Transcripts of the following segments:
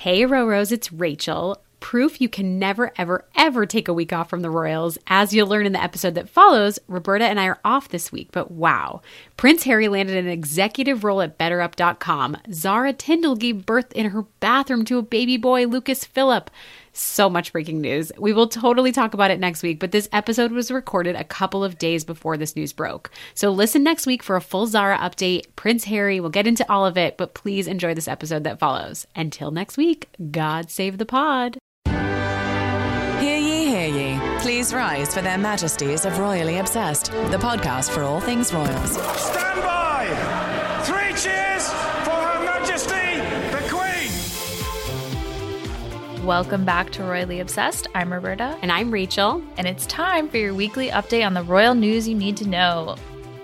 Hey, Roros, it's Rachel. Proof you can never, ever, ever take a week off from the Royals. As you'll learn in the episode that follows, Roberta and I are off this week, but wow. Prince Harry landed an executive role at BetterUp.com. Zara Tindall gave birth in her bathroom to a baby boy, Lucas Philip so much breaking news. We will totally talk about it next week, but this episode was recorded a couple of days before this news broke. So listen next week for a full Zara update. Prince Harry will get into all of it, but please enjoy this episode that follows. Until next week, God save the pod. Hear ye, hear ye. Please rise for their majesties of Royally Obsessed, the podcast for all things royals. Stand by! Welcome back to Royally Obsessed. I'm Roberta, And I'm Rachel. and it's time for your weekly update on the royal news you need to know.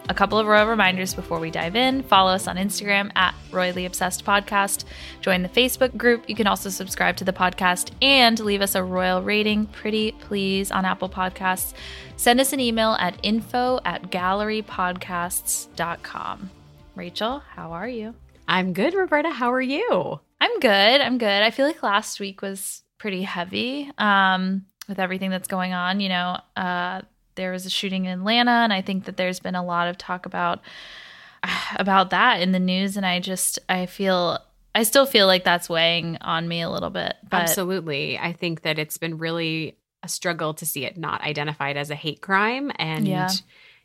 A couple of royal reminders before we dive in. Follow us on Instagram at Royally Obsessed Podcast. Join the Facebook group. You can also subscribe to the podcast and leave us a royal rating, pretty please, on Apple Podcasts. Send us an email at info at gallerypodcasts.com. Rachel, how are you? I'm good, Roberta. How are you? I'm good. I'm good. I feel like last week was pretty heavy um, with everything that's going on. You know, uh, there was a shooting in Atlanta, and I think that there's been a lot of talk about about that in the news. And I just I feel I still feel like that's weighing on me a little bit. But Absolutely. I think that it's been really a struggle to see it not identified as a hate crime. And Yeah.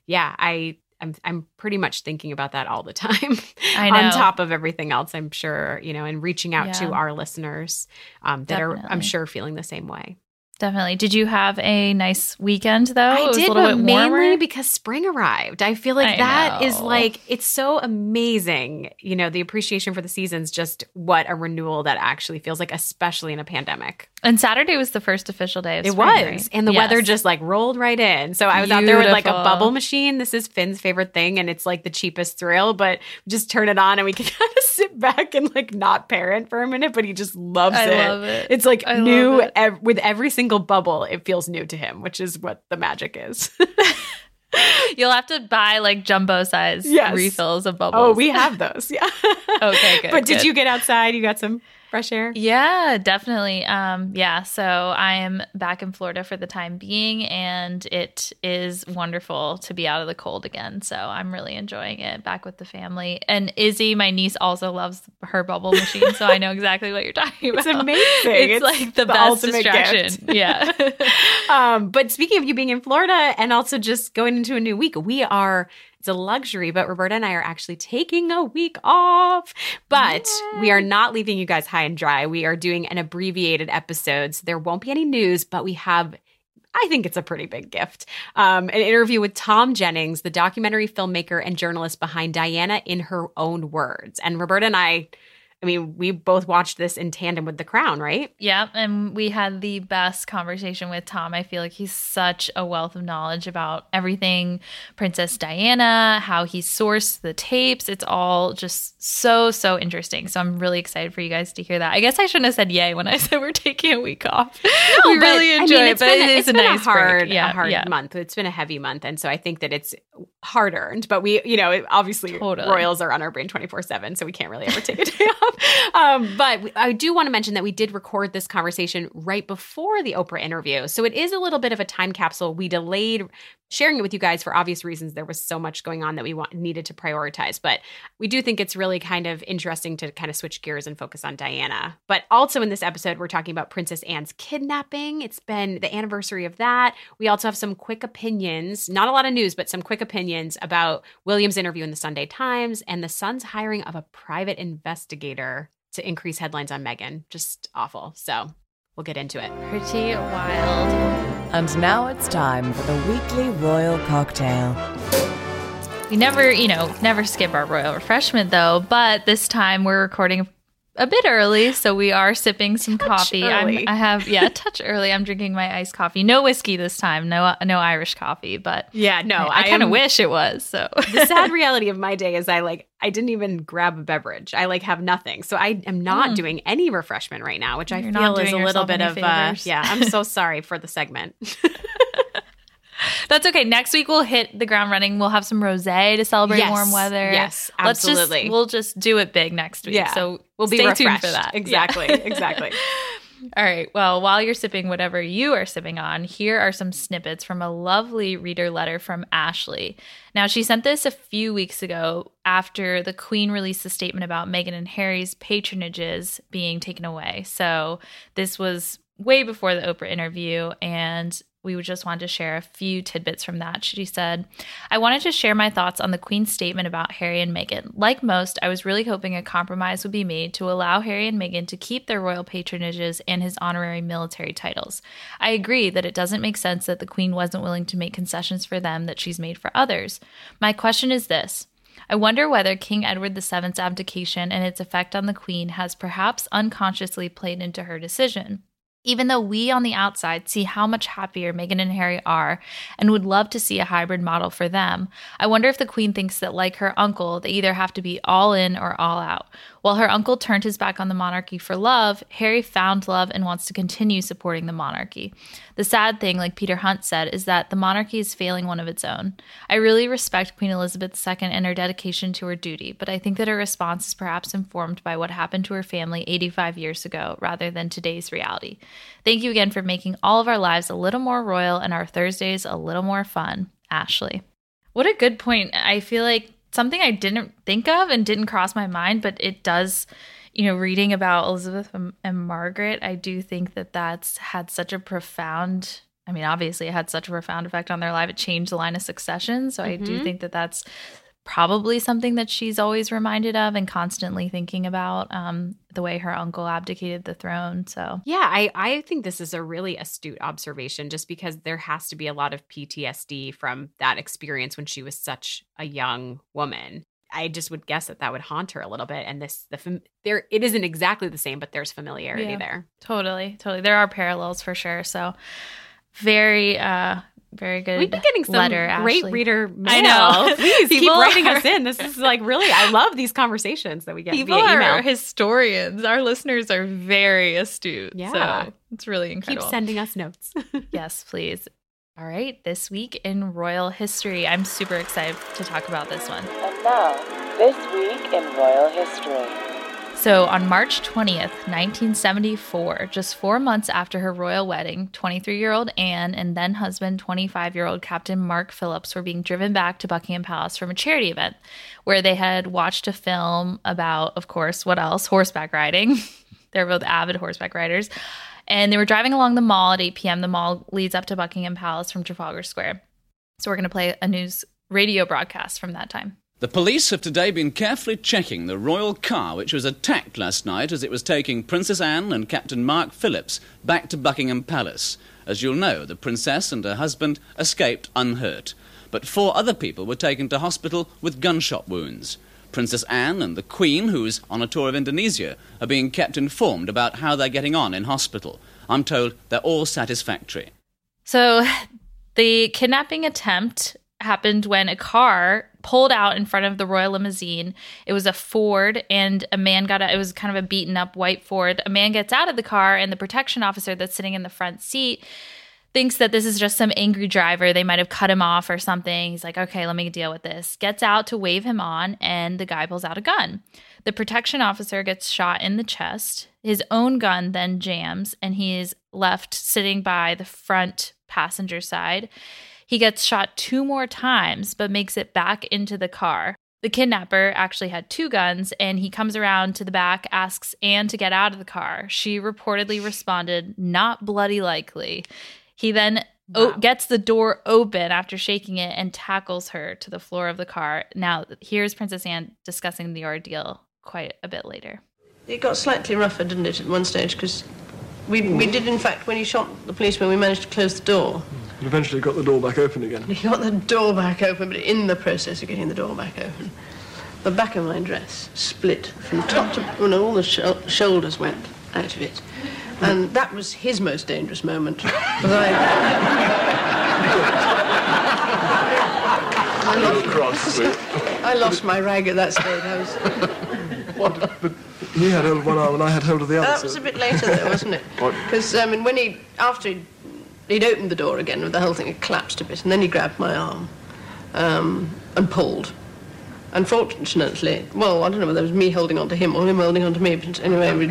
yeah, I. I'm I'm pretty much thinking about that all the time. I On top of everything else, I'm sure you know, and reaching out to our listeners um, that are, I'm sure, feeling the same way. Definitely. Did you have a nice weekend though? I did, but mainly because spring arrived. I feel like I that is know. like it's so amazing. You know, the appreciation for the seasons, just what a renewal that actually feels like, especially in a pandemic. and Saturday was the first official day of It spring, was, right? and the Yes. weather just like rolled right in. So I was out there with like a bubble machine. This is Finn's favorite thing, and it's like the cheapest thrill. But just turn it on, and we can kind of sit back and like not parent for a minute. But he just loves I it. love it. It's like I new it. ev- with every single bubble. It feels new to him, which is what the magic is. You'll have to buy like jumbo size Yes. refills of oh, bubbles. oh, we have those. Yeah. Okay, good, But did you get outside? You got some fresh air. Yeah, definitely. Um, yeah, so I am back in Florida for the time being, and it is wonderful to be out of the cold again. So I'm really enjoying it back with the family. And Izzy, my niece, also loves her bubble machine, so I know exactly what you're talking about. It's amazing. It's, It's like the, the best distraction. gift. Yeah. Um, but speaking of you being in Florida and also just going into a new week, we are. It's a luxury, but Roberta and I are actually taking a week off. But we are not leaving you guys high and dry. We are doing an abbreviated episode. So there won't be any news, but we have I think it's a pretty big gift. Um, an interview with Tom Jennings, the documentary filmmaker and journalist behind Diana in her own words. And Roberta and I, I mean, we both watched this in tandem with The Crown, right? Yeah, and we had the best conversation with Tom. I feel like he's such a wealth of knowledge about everything Princess Diana, how he sourced the tapes. It's all just so, so interesting. So I'm really excited for you guys to hear that. I guess I shouldn't have said yay when I said we're taking a week off. we but, really I enjoy mean, it, it's but been, it is a nice a hard, break. Yeah, a hard yeah. month. It's been a heavy month, and so I think that it's hard earned. But we, you know, obviously Totally. royals are on our brain twenty four seven, so we can't really ever take a day off. Um, but we, I do want to mention that we did record this conversation right before the Oprah interview, so it is a little bit of a time capsule. We delayed sharing it with you guys for obvious reasons. There was so much going on that we want, needed to prioritize, but we do think it's really kind of interesting to kind of switch gears and focus on Diana. But also in this episode, we're talking about Princess Anne's kidnapping. It's been the anniversary of that. We also have some quick opinions, not a lot of news, but some quick opinions about William's interview in the Sunday Times and the Sun's hiring of a private investigator to increase headlines on Meghan. Just awful. So we'll get into it. Pretty wild. And now it's time for the weekly royal cocktail. We never, you know, never skip our royal refreshment though, but this time we're recording a bit early, so we are sipping some coffee. I'm, early. I have yeah, a touch early. I'm drinking my iced coffee. No whiskey this time. No no Irish coffee, but Yeah, no, I, kind of wish it was. So the sad reality of my day is I like I didn't even grab a beverage. I like have nothing. So I am not doing any refreshment right now, which I Mm. You're feel is a little bit of uh, yeah, I'm so sorry for the segment. That's okay. Next week we'll hit the ground running. We'll have some rosé to celebrate Yes. warm weather. Yes, absolutely. just we'll just do it big next week. Yeah. So We'll be refreshed for that. Exactly. Yeah. Exactly. All right. Well, while you're sipping whatever you are sipping on, here are some snippets from a lovely reader letter from Ashley. Now, she sent this a few weeks ago after the Queen released a statement about Meghan and Harry's patronages being taken away. So, this was way before the Oprah interview, and we just wanted to share a few tidbits from that. She said, I wanted to share my thoughts on the Queen's statement about Harry and Meghan. Like most, I was really hoping a compromise would be made to allow Harry and Meghan to keep their royal patronages and his honorary military titles. I agree that it doesn't make sense that the Queen wasn't willing to make concessions for them that she's made for others. My question is this. I wonder whether King Edward VII's abdication and its effect on the Queen has perhaps unconsciously played into her decision. Even though we on the outside see how much happier Meghan and Harry are and would love to see a hybrid model for them, I wonder if the Queen thinks that, like her uncle, they either have to be all in or all out. While her uncle turned his back on the monarchy for love, Harry found love and wants to continue supporting the monarchy. The sad thing, like Peter Hunt said, is that the monarchy is failing one of its own. I really respect Queen Elizabeth II and her dedication to her duty, but I think that her response is perhaps informed by what happened to her family 85 years ago rather than today's reality. Thank you again for making all of our lives a little more royal and our Thursdays a little more fun. Ashley. What a good point. I feel like something I didn't think of and didn't cross my mind, but it does, you know, reading about Elizabeth and, and Margaret, I do think that that's had such a profound, I mean, obviously it had such a profound effect on their life. It changed the line of succession. So I do Mhm. think that that's probably something that she's always reminded of and constantly thinking about um, the way her uncle abdicated the throne. So Yeah, I, I think this is a really astute observation just because there has to be a lot of PTSD from that experience when she was such a young woman. I just would guess that that would haunt her a little bit. And this, the fam- there, it isn't exactly the same, but there's familiarity Yeah. there. totally, totally. There are parallels for sure. So very, uh, very good. We've been getting some letter, great Ashley. reader mail. I know. Please keep writing are- us in. This is like really, I love these conversations that we get People via email. are historians. Our listeners are very astute. Yeah. So it's really incredible. keep sending us notes. yes, please. All right. This week in royal history, I'm super excited to talk about this one. Now, this week in royal history. So, on March 20th, 1974, just four months after her royal wedding, 23 year old Anne and then husband, 25 year old Captain Mark Phillips, were being driven back to Buckingham Palace from a charity event where they had watched a film about, of course, what else? Horseback riding. They're both avid horseback riders. And they were driving along the mall at 8 p.m. The mall leads up to Buckingham Palace from Trafalgar Square. So, we're going to play a news radio broadcast from that time. The police have today been carefully checking the royal car which was attacked last night as it was taking Princess Anne and Captain Mark Phillips back to Buckingham Palace. As you'll know, the princess and her husband escaped unhurt, but four other people were taken to hospital with gunshot wounds. Princess Anne and the Queen, who's on a tour of Indonesia, are being kept informed about how they're getting on in hospital. I'm told they're all satisfactory. So, the kidnapping attempt happened when a car pulled out in front of the royal limousine. It was a Ford, and a man got out. It was kind of a beaten up white Ford. A man gets out of the car, and the protection officer that's sitting in the front seat thinks that this is just some angry driver. They might have cut him off or something. He's like, okay, let me deal with this. Gets out to wave him on, and the guy pulls out a gun. The protection officer gets shot in the chest. His own gun then jams, and he is left sitting by the front passenger side. He gets shot two more times, but makes it back into the car. The kidnapper actually had two guns, and he comes around to the back, asks Anne to get out of the car. She reportedly responded, Not bloody likely. He then o- gets the door open after shaking it and tackles her to the floor of the car. Now, here's Princess Anne discussing the ordeal quite a bit later. It got slightly rougher, didn't it, at one stage? Because we, we did, in fact, when he shot the policeman, we managed to close the door. Eventually got the door back open again. He got the door back open, but in the process of getting the door back open, the back of my dress split from top to well, no, all the shou- shoulders went out of it. And that was his most dangerous moment. I, I, lost, I lost my rag at that stage. I was, What? But he had hold of one arm and I had hold of the other. that so- was a bit later, though, wasn't it? Because I mean, when he after he'd, he'd opened the door again, with the whole thing had collapsed a bit, and then he grabbed my arm um, and pulled. Unfortunately, well, I don't know whether it was me holding on to him or him holding on to me, but anyway, we,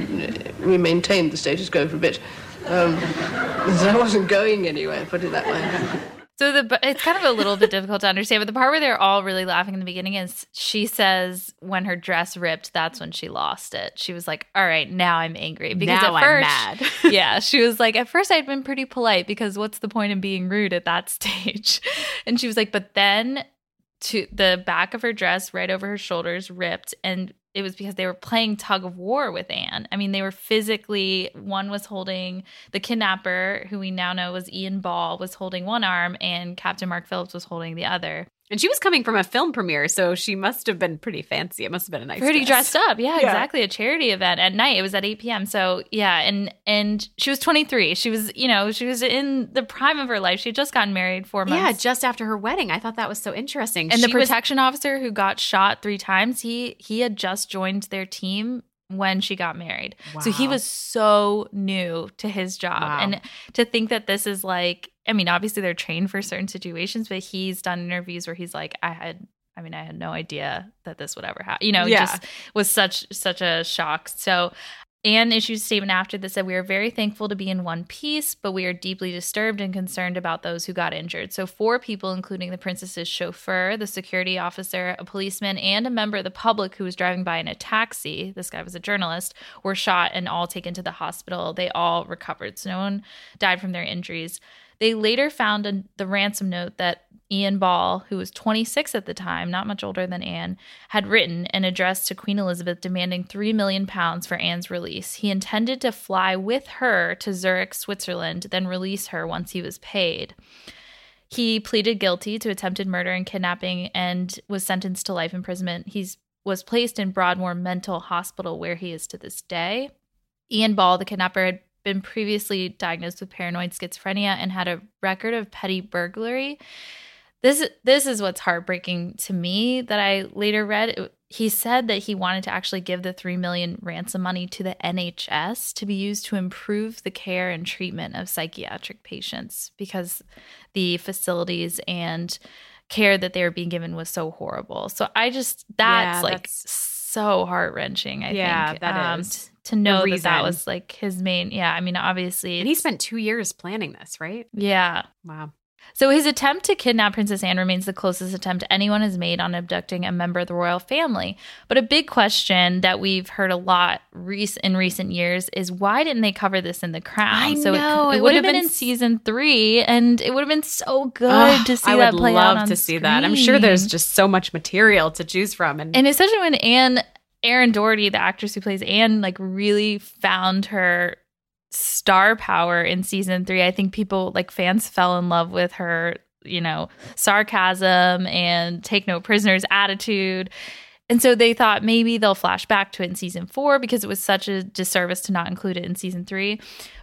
we maintained the status quo for a bit. Um, so I wasn't going anywhere, put it that way. So the it's kind of a little bit difficult to understand, but the part where they're all really laughing in the beginning is she says when her dress ripped, that's when she lost it. She was like, "All right, now I'm angry." Because Now at I'm first, mad. yeah, she was like, "At first I'd been pretty polite because what's the point in being rude at that stage?" And she was like, "But then to the back of her dress right over her shoulders ripped and it was because they were playing tug of war with Anne. I mean, they were physically one was holding the kidnapper, who we now know was Ian Ball, was holding one arm, and Captain Mark Phillips was holding the other. And she was coming from a film premiere, so she must have been pretty fancy. It must have been a nice Pretty dress. dressed up, yeah, Yeah. exactly. A charity event at night. It was at eight p.m. So yeah, and and she was twenty three. She was, you know, she was in the prime of her life. She had just gotten married four months. Yeah, just after her wedding. I thought that was so interesting. and the She was- protection officer who got shot three times he he had just joined their team when she got married so he was so new to his job Wow. and to think that this is like i mean obviously they're trained for certain situations but he's done interviews where he's like i had i mean i had no idea that this would ever happen you know Yeah. just was such such a shock so Anne issued a statement after this said, We are very thankful to be in one piece, but we are deeply disturbed and concerned about those who got injured. So, four people, including the princess's chauffeur, the security officer, a policeman, and a member of the public who was driving by in a taxi, this guy was a journalist, were shot and all taken to the hospital. They all recovered. So, no one died from their injuries. They later found a, the ransom note that Ian Ball, who was 26 at the time, not much older than Anne, had written and addressed to Queen Elizabeth demanding 3 million pounds for Anne's release. He intended to fly with her to Zurich, Switzerland, then release her once he was paid. He pleaded guilty to attempted murder and kidnapping and was sentenced to life imprisonment. He's was placed in Broadmoor Mental Hospital where he is to this day. Ian Ball, the kidnapper, had been previously diagnosed with paranoid schizophrenia and had a record of petty burglary. This this is what's heartbreaking to me that I later read. It- he said that he wanted to actually give the 3 million ransom money to the NHS to be used to improve the care and treatment of psychiatric patients because the facilities and care that they were being given was so horrible. So I just that's Yeah, like that's- so heart-wrenching, I Yeah, think. that um, is. T- to know that reason. that was like his main yeah, I mean obviously and he spent two years planning this, right? yeah. Wow. So his attempt to kidnap Princess Anne remains the closest attempt anyone has made on abducting a member of the royal family. But a big question that we've heard a lot rec- in recent years is why didn't they cover this in The Crown? I so know, it, it would would've have been, been in season three, and it would have been so good Ugh, to see I that would play love out on to see that. I'm sure there's just so much material to choose from, and, And especially when Anne, Erin Doherty, the actress who plays Anne, like really found her star power in season three. I think people, like fans, fell in love with her, you know, sarcasm and take no prisoners attitude. And so they thought maybe they'll flash back to it in season four because it was such a disservice to not include it in season three.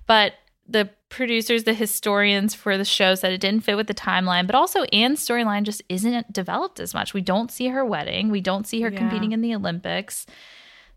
But the producers, the historians for the show said it didn't fit with the timeline, but also Anne's storyline just isn't developed as much. We don't see her wedding, we don't see her Yeah. competing in the Olympics.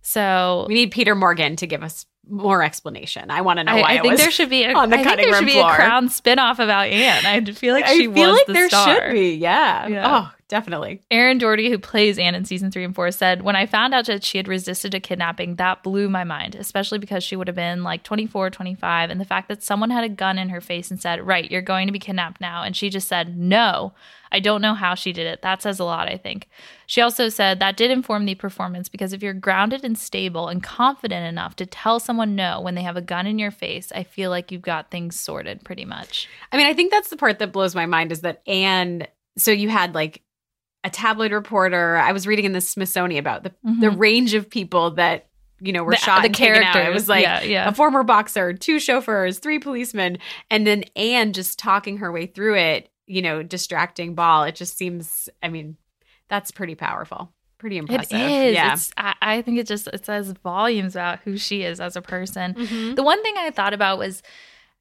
So we need Peter Morgan to give us more explanation. I want to know I, why I think there should be a, on the I think cutting there room should be floor. a crown spinoff about Anne. I feel like I she feel was like the there star. should be. Yeah. Yeah. Oh, definitely. Erin Doherty, who plays Anne in season three and four, said, When I found out that she had resisted a kidnapping, that blew my mind, especially because she would have been like 24, 25. And the fact that someone had a gun in her face and said, Right, you're going to be kidnapped now. And she just said, No. I don't know how she did it. That says a lot, I think. She also said that did inform the performance because if you're grounded and stable and confident enough to tell someone no when they have a gun in your face, I feel like you've got things sorted pretty much. I mean, I think that's the part that blows my mind is that Anne. So you had like a tabloid reporter. I was reading in the Smithsonian about the the range of people that you know were The- shot the out. It was like Yeah, yeah. a former boxer, two chauffeurs, three policemen, and then Anne just talking her way through it. You know, distracting Ball. It just seems. I mean, that's pretty powerful. Pretty impressive. It is. Yeah. It's, I, I think it just it says volumes about who she is as a person. Mhm. The one thing I thought about was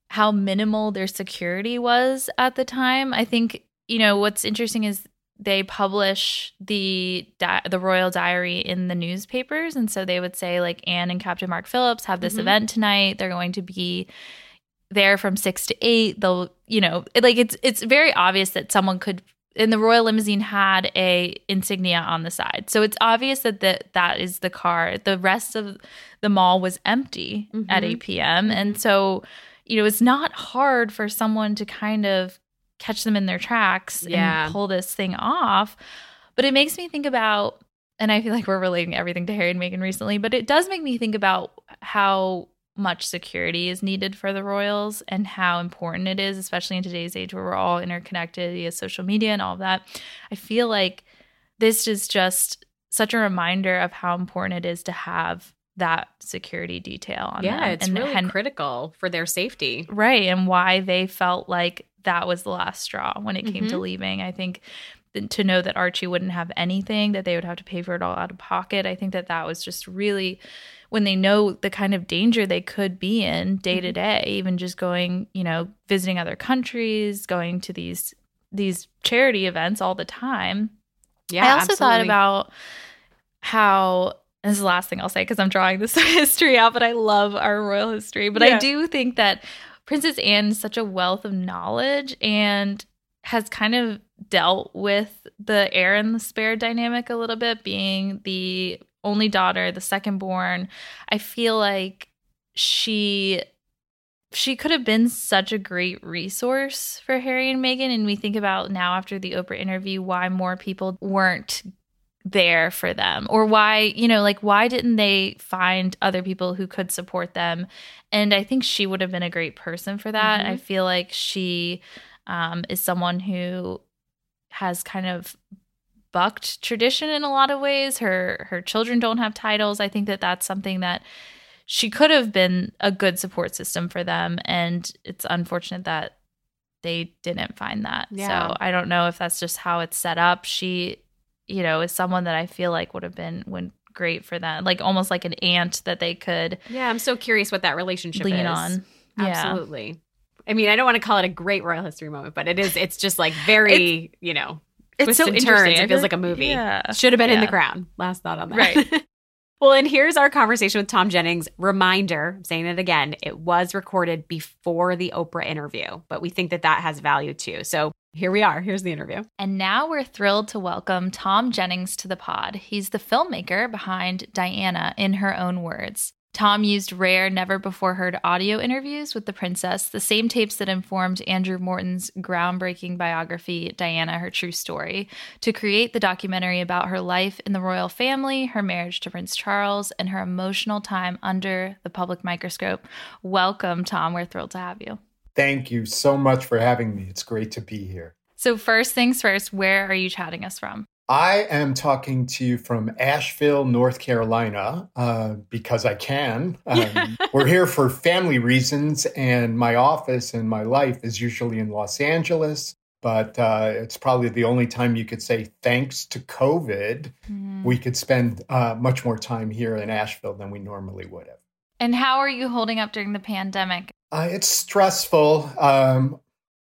how minimal their security was at the time. I think you know what's interesting is they publish the di- the royal diary in the newspapers, and so they would say like Anne and Captain Mark Phillips have this Mhm. event tonight. They're going to be there from six to eight. They'll you know it, like it's it's very obvious that someone could. And the royal limousine had a insignia on the side, so it's obvious that that that is the car. The rest of the mall was empty at Mhm. 8 p.m. And so, you know, it's not hard for someone to kind of catch them in their tracks Yeah. and pull this thing off. But it makes me think about, and I feel like we're relating everything to Harry and Meghan recently, but it does make me think about how much security is needed for the royals and how important it is, especially in today's age where we're all interconnected via social media and all of that. I feel like this is just such a reminder of how important it is to have that security detail on yeah, them. it's and, really and- critical for their safety. right and why they felt like that was the last straw when it came to Mhm. leaving i think to know that archie wouldn't have anything that they would have to pay for it all out of pocket i think that that was just really when they know the kind of danger they could be in day Mm-hmm. to day even just going you know visiting other countries going to these these charity events all the time Yeah, I also thought about how this is the last thing I'll say because I'm drawing this history out, but I love our royal history. But Yeah. I do think that Princess Anne is such a wealth of knowledge and has kind of dealt with the heir and the spare dynamic a little bit, being the only daughter, the second born. I feel like she she could have been such a great resource for Harry and Meghan. And we think about now after the Oprah interview why more people weren't there for them or why, you know, like why didn't they find other people who could support them? And I think she would have been a great person for that. Mhm. I feel like she um, is someone who has kind of bucked tradition in a lot of ways. Her her children don't have titles. I think that that's something that she could have been a good support system for them and it's unfortunate that they didn't find that. Yeah. So I don't know if that's just how it's set up. She, you know, is someone that I feel like would have been when great for them. Like almost like an aunt that they could Yeah, I'm so curious what that relationship lean is. on. Yeah. Absolutely. I mean, I don't want to call it a great royal history moment, but it is. It's just like very, you know, It's so turns. It feels like a movie. Yeah. Should have been in the crown. Last thought on that. Right. well, and here's our conversation with Tom Jennings. Reminder, I'm saying it again, it was recorded before the Oprah interview, but we think that that has value too. So here we are. Here's the interview. And now we're thrilled to welcome Tom Jennings to the pod. He's the filmmaker behind Diana in her own words. Tom used rare, never before heard audio interviews with the princess, the same tapes that informed Andrew Morton's groundbreaking biography, Diana, Her True Story, to create the documentary about her life in the royal family, her marriage to Prince Charles, and her emotional time under the public microscope. Welcome, Tom. We're thrilled to have you. Thank you so much for having me. It's great to be here. So, first things first, where are you chatting us from? I am talking to you from Asheville, North Carolina, uh, because I can. Um, we're here for family reasons, and my office and my life is usually in Los Angeles. But uh, it's probably the only time you could say, thanks to COVID, we could spend uh, much more time here in Asheville than we normally would have. And how are you holding up during the pandemic? Uh, it's stressful. Um,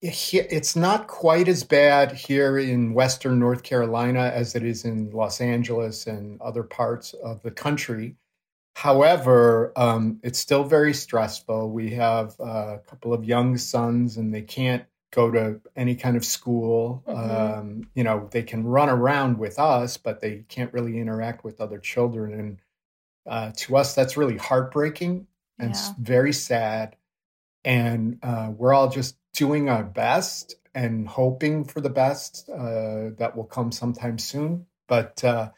it's not quite as bad here in Western North Carolina as it is in Los Angeles and other parts of the country. However, um, it's still very stressful. We have uh, a couple of young sons, and they can't go to any kind of school. Mhm. Um, you know, they can run around with us, but they can't really interact with other children. And uh, to us, that's really heartbreaking and Yeah. very sad. And uh, we're all just doing our best and hoping for the best uh, that will come sometime soon. But uh,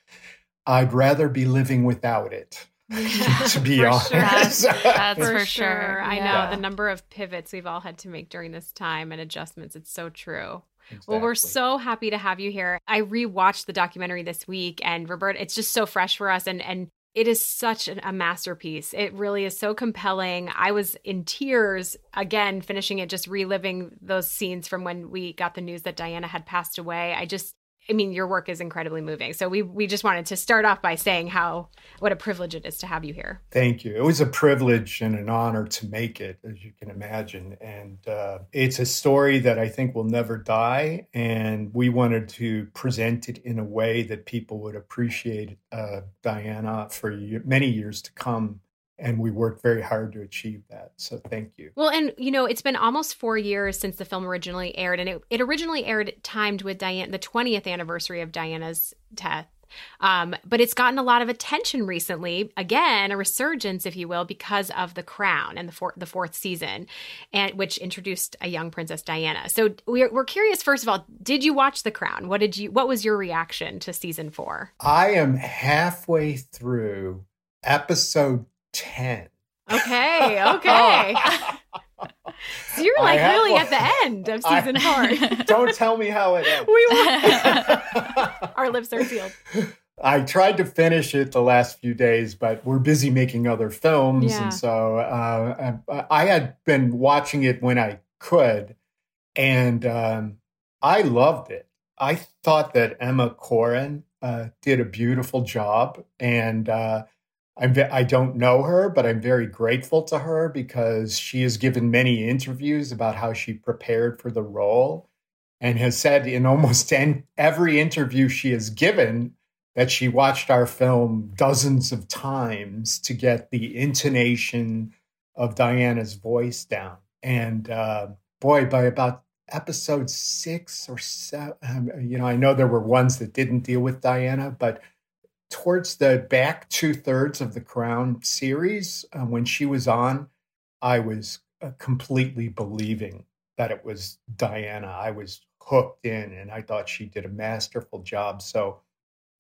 I'd rather be living without it, to be For honest. sure. That's, that's for, sure. I know the number of pivots we've all had to make during this time and adjustments. It's so true. Well, we're so happy to have you here. I rewatched the documentary this week, and Roberta, it's just so fresh for us, and and it is such a masterpiece. It really is so compelling. I was in tears again finishing it, just reliving those scenes from when we got the news that Diana had passed away. I just I mean, your work is incredibly moving. So we we just wanted to start off by saying how what a privilege it is to have you here. Thank you. It was a privilege and an honor to make it, as you can imagine. And uh, it's a story that I think will never die. And we wanted to present it in a way that people would appreciate uh, Diana for many years to come and we worked very hard to achieve that. So thank you. Well, and you know, it's been almost four years since the film originally aired, and it, it originally aired timed with Diane the 20th anniversary of Diana's death. Um, but it's gotten a lot of attention recently. Again, a resurgence, if you will, because of The Crown and the, four, the fourth season, and which introduced a young Princess Diana. So we're, we're curious. First of all, did you watch The Crown? What did you? What was your reaction to season four? I am halfway through episode 10. Okay, okay. so you're like really at the end of season I, four. Don't tell me how it ends. We Our lips are sealed. I tried to finish it the last few days, but we're busy making other films. Yeah. And so uh, I had been watching it when I could, and um, I loved it. I thought that Emma Corrin uh, did a beautiful job. And uh, I'm, I don't know her, but I'm very grateful to her because she has given many interviews about how she prepared for the role and has said in almost every interview she has given that she watched our film dozens of times to get the intonation of Diana's voice down. And uh, boy, by about episode six or seven, um, you know, I know there were ones that didn't deal with Diana, but towards the back two thirds of the Crown series, uh, when she was on, I was uh, completely believing that it was Diana. I was hooked in and I thought she did a masterful job. So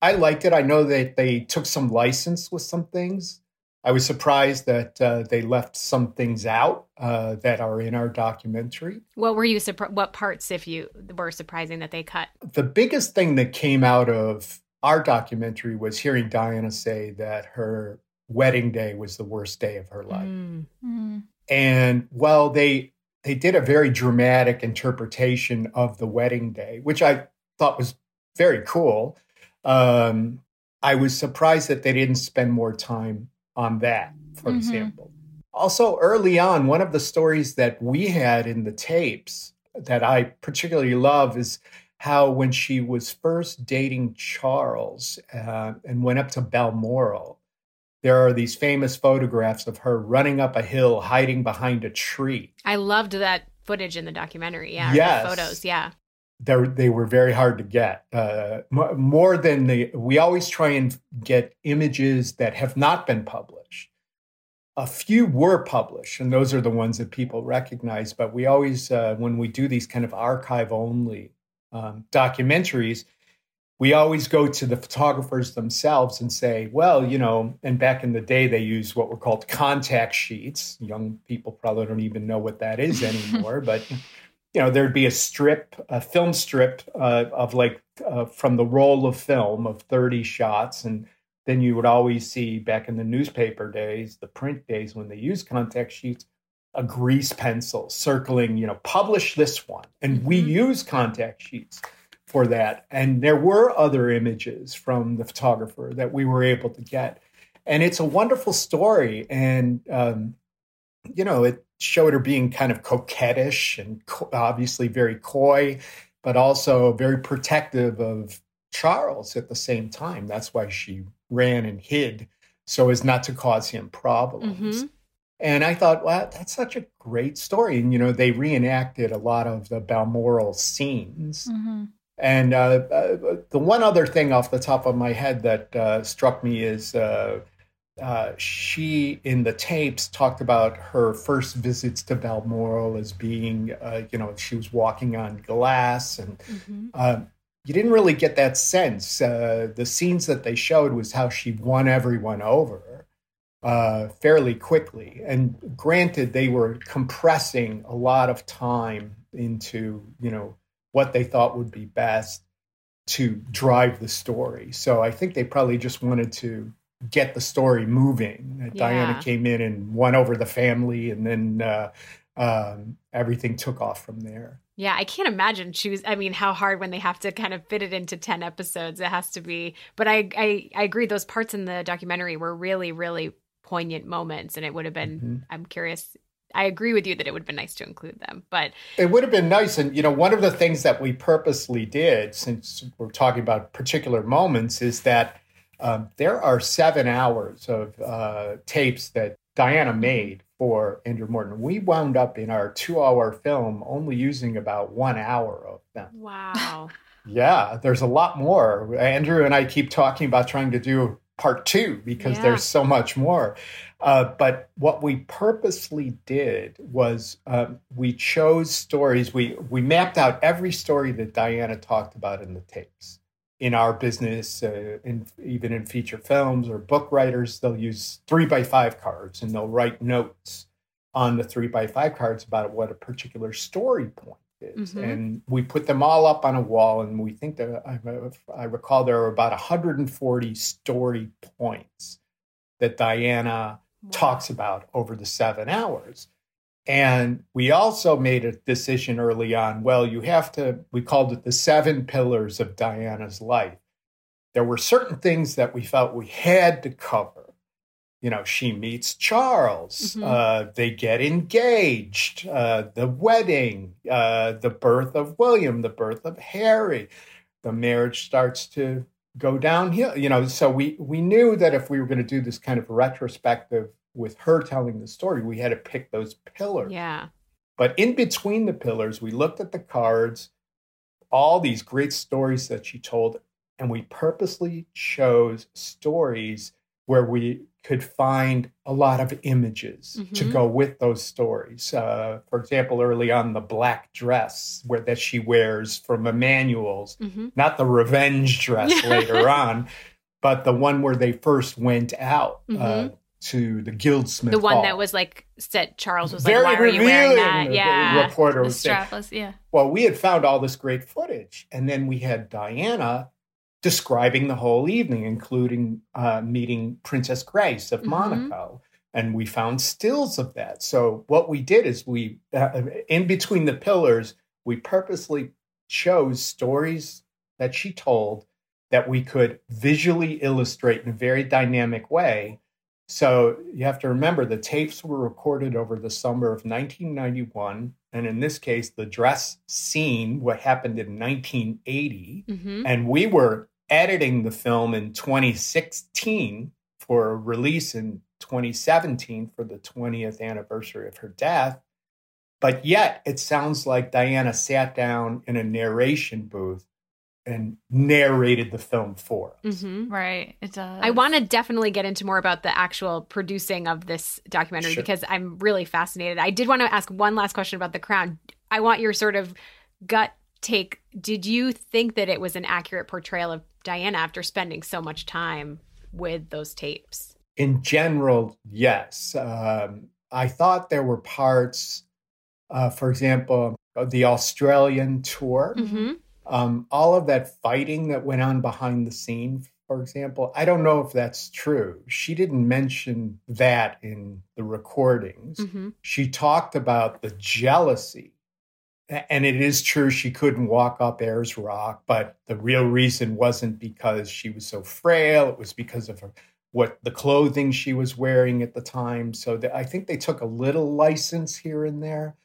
I liked it. I know that they took some license with some things. I was surprised that uh, they left some things out uh, that are in our documentary. What were you surprised? What parts, if you were surprising that they cut? The biggest thing that came out of our documentary was hearing Diana say that her wedding day was the worst day of her life. Mm-hmm. And while they they did a very dramatic interpretation of the wedding day, which I thought was very cool. Um, I was surprised that they didn't spend more time on that, for mm-hmm. example. Also, early on, one of the stories that we had in the tapes that I particularly love is how when she was first dating Charles uh, and went up to Balmoral, there are these famous photographs of her running up a hill, hiding behind a tree. I loved that footage in the documentary. Yeah, yes. photos. Yeah, they they were very hard to get. Uh, more than the we always try and get images that have not been published. A few were published, and those are the ones that people recognize. But we always, uh, when we do these kind of archive only um, documentaries, we always go to the photographers themselves and say, well, you know, and back in the day, they used what were called contact sheets. Young people probably don't even know what that is anymore, but, you know, there'd be a strip, a film strip uh, of like uh, from the roll of film of 30 shots. And then you would always see back in the newspaper days, the print days when they used contact sheets, a grease pencil circling, you know, publish this one. And we mm-hmm. use contact sheets for that. And there were other images from the photographer that we were able to get. And it's a wonderful story. And, um, you know, it showed her being kind of coquettish and co- obviously very coy, but also very protective of Charles at the same time. That's why she ran and hid so as not to cause him problems. Mm-hmm. And I thought, wow, that's such a great story. And, you know, they reenacted a lot of the Balmoral scenes. Mm-hmm. And uh, uh, the one other thing off the top of my head that uh, struck me is uh, uh, she, in the tapes, talked about her first visits to Balmoral as being, uh, you know, she was walking on glass. And mm-hmm. you didn't really get that sense. the scenes that they showed was how she won everyone over uh, fairly quickly. And granted, they were compressing a lot of time into you know what they thought would be best to drive the story. So I think they probably just wanted to get the story moving. Yeah. Diana came in and won over the family, and then uh, um, everything took off from there. Yeah, I can't imagine choose. I mean, how hard when they have to kind of fit it into ten episodes. It has to be. But I, I, I agree. Those parts in the documentary were really, really poignant moments, and it would have been. Mm-hmm. I'm curious. I agree with you that it would have been nice to include them, but It would have been nice. And, you know, one of the things that we purposely did, since we're talking about particular moments, is that um, there are seven hours of uh, tapes that Diana made for Andrew Morton. We wound up in our two hour film only using about one hour of them. wow. Yeah, there's a lot more. Andrew and I keep talking about trying to do part two because Yeah. there's so much more. Uh, but what we purposely did was um, we chose stories. We we mapped out every story that Diana talked about in the tapes. In our business, uh, in, even in feature films or book writers, they'll use three by five cards and they'll write notes on the three by five cards about what a particular story point is. Mhm. And we put them all up on a wall, and we think that I, I recall there were about 140 story points that Diana talks about over the seven hours. And we also made a decision early on. Well, you have to, we called it the seven pillars of Diana's life. There were certain things that we felt we had to cover. You know, she meets Charles, Mhm. uh, they get engaged, uh, the wedding, uh, the birth of William, the birth of Harry, the marriage starts to go downhill. You know, so we we knew that if we were going to do this kind of retrospective with her telling the story, we had to pick those pillars. Yeah. But in between the pillars, we looked at the cards, all these great stories that she told, and we purposely chose stories where we could find a lot of images to Mhm. go with those stories. Uh, for example, early on, the black dress where that she wears from Emanuel's, Mhm. not the revenge dress later on, but the one where they first went out uh, Mhm. to the Goldsmith. The one Hall. that was like said Charles was like, Very "Why are you wearing that?" the- Yeah. The reporter The was saying, strapless, yeah. well, we had found all this great footage, and then we had Diana describing the whole evening, including uh, meeting Princess Grace of Mhm. Monaco, and we found stills of that. So what we did is we, uh, in between the pillars, we purposely chose stories that she told that we could visually illustrate in a very dynamic way. So you have to remember the tapes were recorded over the summer of 1991. And in this case, the dress scene, what happened in 1980. Mhm. And we were editing the film in 2016 for a release in 2017 for the 20th anniversary of her death. But yet, it sounds like Diana sat down in a narration booth and narrated the film for us. Mhm. Right. It does. I want to definitely get into more about the actual producing of this documentary Sure. because I'm really fascinated. I did want to ask one last question about The Crown. I want your sort of gut take. Did you think that it was an accurate portrayal of Diana after spending so much time with those tapes? In general, yes. Um, I thought there were parts, uh, for example, the Australian tour, Mm-hmm. um, all of that fighting that went on behind the scene, for example. I don't know if that's true. She didn't mention that in the recordings. Mm-hmm. She talked about the jealousy. And it is true she couldn't walk up Ayers Rock, but the real reason wasn't because she was so frail. It was because of her, what the clothing she was wearing at the time. So the, I think they took a little license here and there.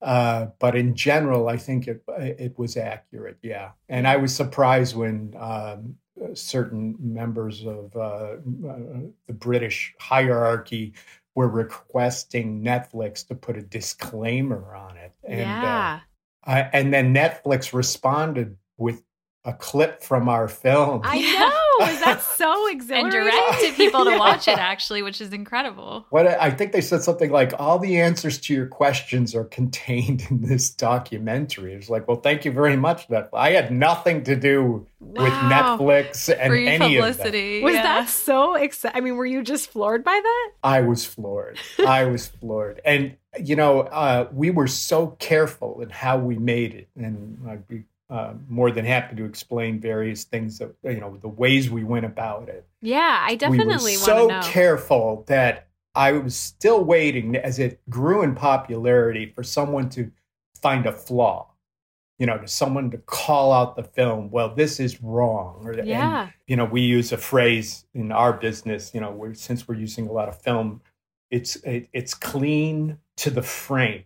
Uh, but in general, I think it it was accurate. Yeah, and I was surprised when um, certain members of uh, uh, the British hierarchy were requesting Netflix to put a disclaimer on it. And, yeah. uh, I, and then Netflix responded with a clip from our film. I know. Is that so and exhilarating? directed people to Yeah. watch it actually, which is incredible. What I think they said something like, "All the answers to your questions are contained in this documentary." It's like, well, thank you very much, Netflix. I had nothing to do with Netflix and Free any of that. publicity. Was yeah. that so exciting? I mean, were you just floored by that? I was floored. I was floored. And, you know, uh, we were so careful in how we made it. And I'd be uh, more than happy to explain various things that, you know, the ways we went about it. Yeah, I definitely we were so know. careful that I was still waiting as it grew in popularity for someone to find a flaw. You know, to someone to call out the film. Well, this is wrong. Or, Yeah. And, you know, we use a phrase in our business. You know, we're, since we're using a lot of film, it's it, it's clean to the frame,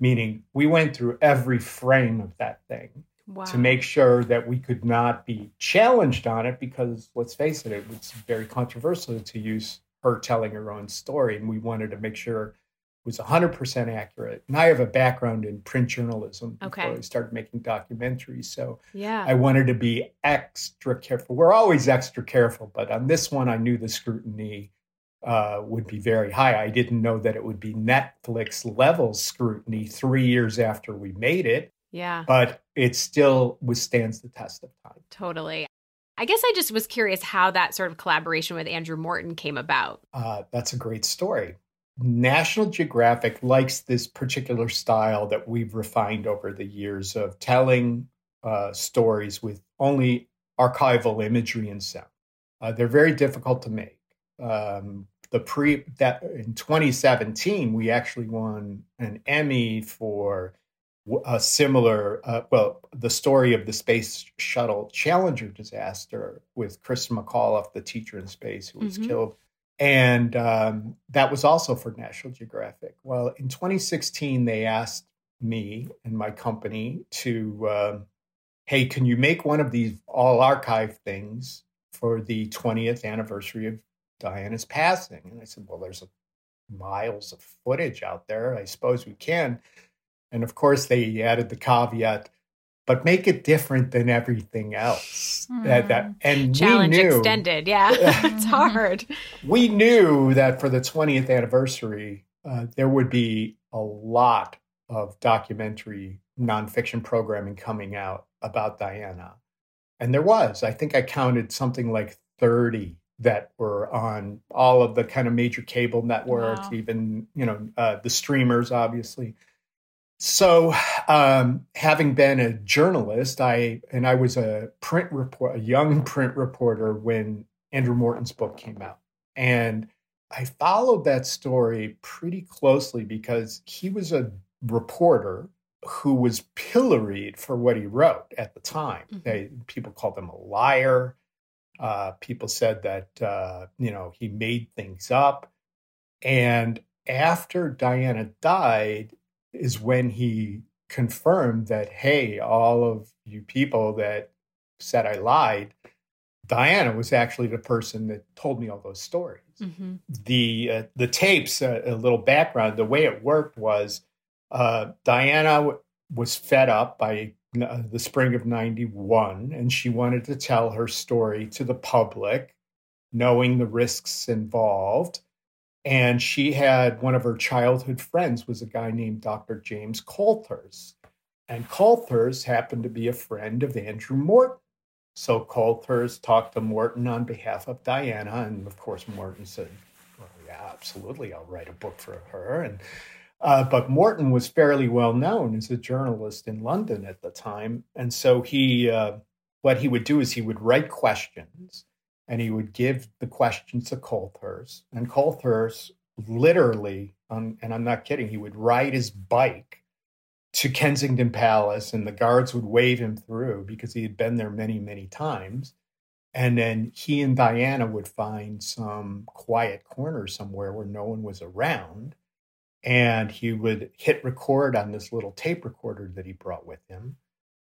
meaning we went through every frame of that thing Wow. to make sure that we could not be challenged on it because let's face it it was very controversial to use her telling her own story and we wanted to make sure it was 100% accurate and i have a background in print journalism before Okay. i started making documentaries so Yeah. i wanted to be extra careful we're always extra careful but on this one i knew the scrutiny uh, would be very high i didn't know that it would be netflix level scrutiny three years after we made it yeah. but it still withstands the test of time. Totally. I guess I just was curious how that sort of collaboration with Andrew Morton came about. Uh, that's a great story. National Geographic likes this particular style that we've refined over the years of telling uh, stories with only archival imagery and sound. Uh, they're very difficult to make. Um, the pre that in 2017 we actually won an Emmy for a similar, uh, well, the story of the space shuttle Challenger disaster with Chris McAuliffe, the teacher in space who was Mhm. killed. And um, that was also for National Geographic. Well, in 2016, they asked me and my company to, um, hey, can you make one of these all archive things for the 20th anniversary of Diana's passing? And I said, well, there's a, miles of footage out there. I suppose we can. And of course, they added the caveat, but make it different than everything else. That, that and Challenge we knew, extended. Yeah. it's hard. We knew that for the 20th anniversary, uh, there would be a lot of documentary nonfiction programming coming out about Diana. And there was. I think I counted something like 30 that were on all of the kind of major cable networks, Wow. even, you know, uh, the streamers, obviously. So, um, having been a journalist, I and I was a print report, a young print reporter when Andrew Morton's book came out, and I followed that story pretty closely because he was a reporter who was pilloried for what he wrote at the time. Mhm. They, people called him a liar. Uh, people said that uh, you know he made things up, and after Diana died, is when he confirmed that, hey, all of you people that said I lied, Diana was actually the person that told me all those stories. hmm The uh, the tapes, uh, a little background. The way it worked was uh, Diana w- was fed up by uh, the spring of '91, and she wanted to tell her story to the public, knowing the risks involved and she had one of her childhood friends was a guy named Dr. James Colthurst. And Colthurst happened to be a friend of Andrew Morton. So Colthurst talked to Morton on behalf of Diana. And of course, Morton said, well, yeah, absolutely, I'll write a book for her. And uh, but Morton was fairly well known as a journalist in London at the time. And so he, uh, what he would do is he would write questions and he would give the questions to Colthurst. And Colthurst literally, um, and I'm not kidding, he would ride his bike to Kensington Palace, and the guards would wave him through because he had been there many, many times. And then he and Diana would find some quiet corner somewhere where no one was around. And he would hit record on this little tape recorder that he brought with him.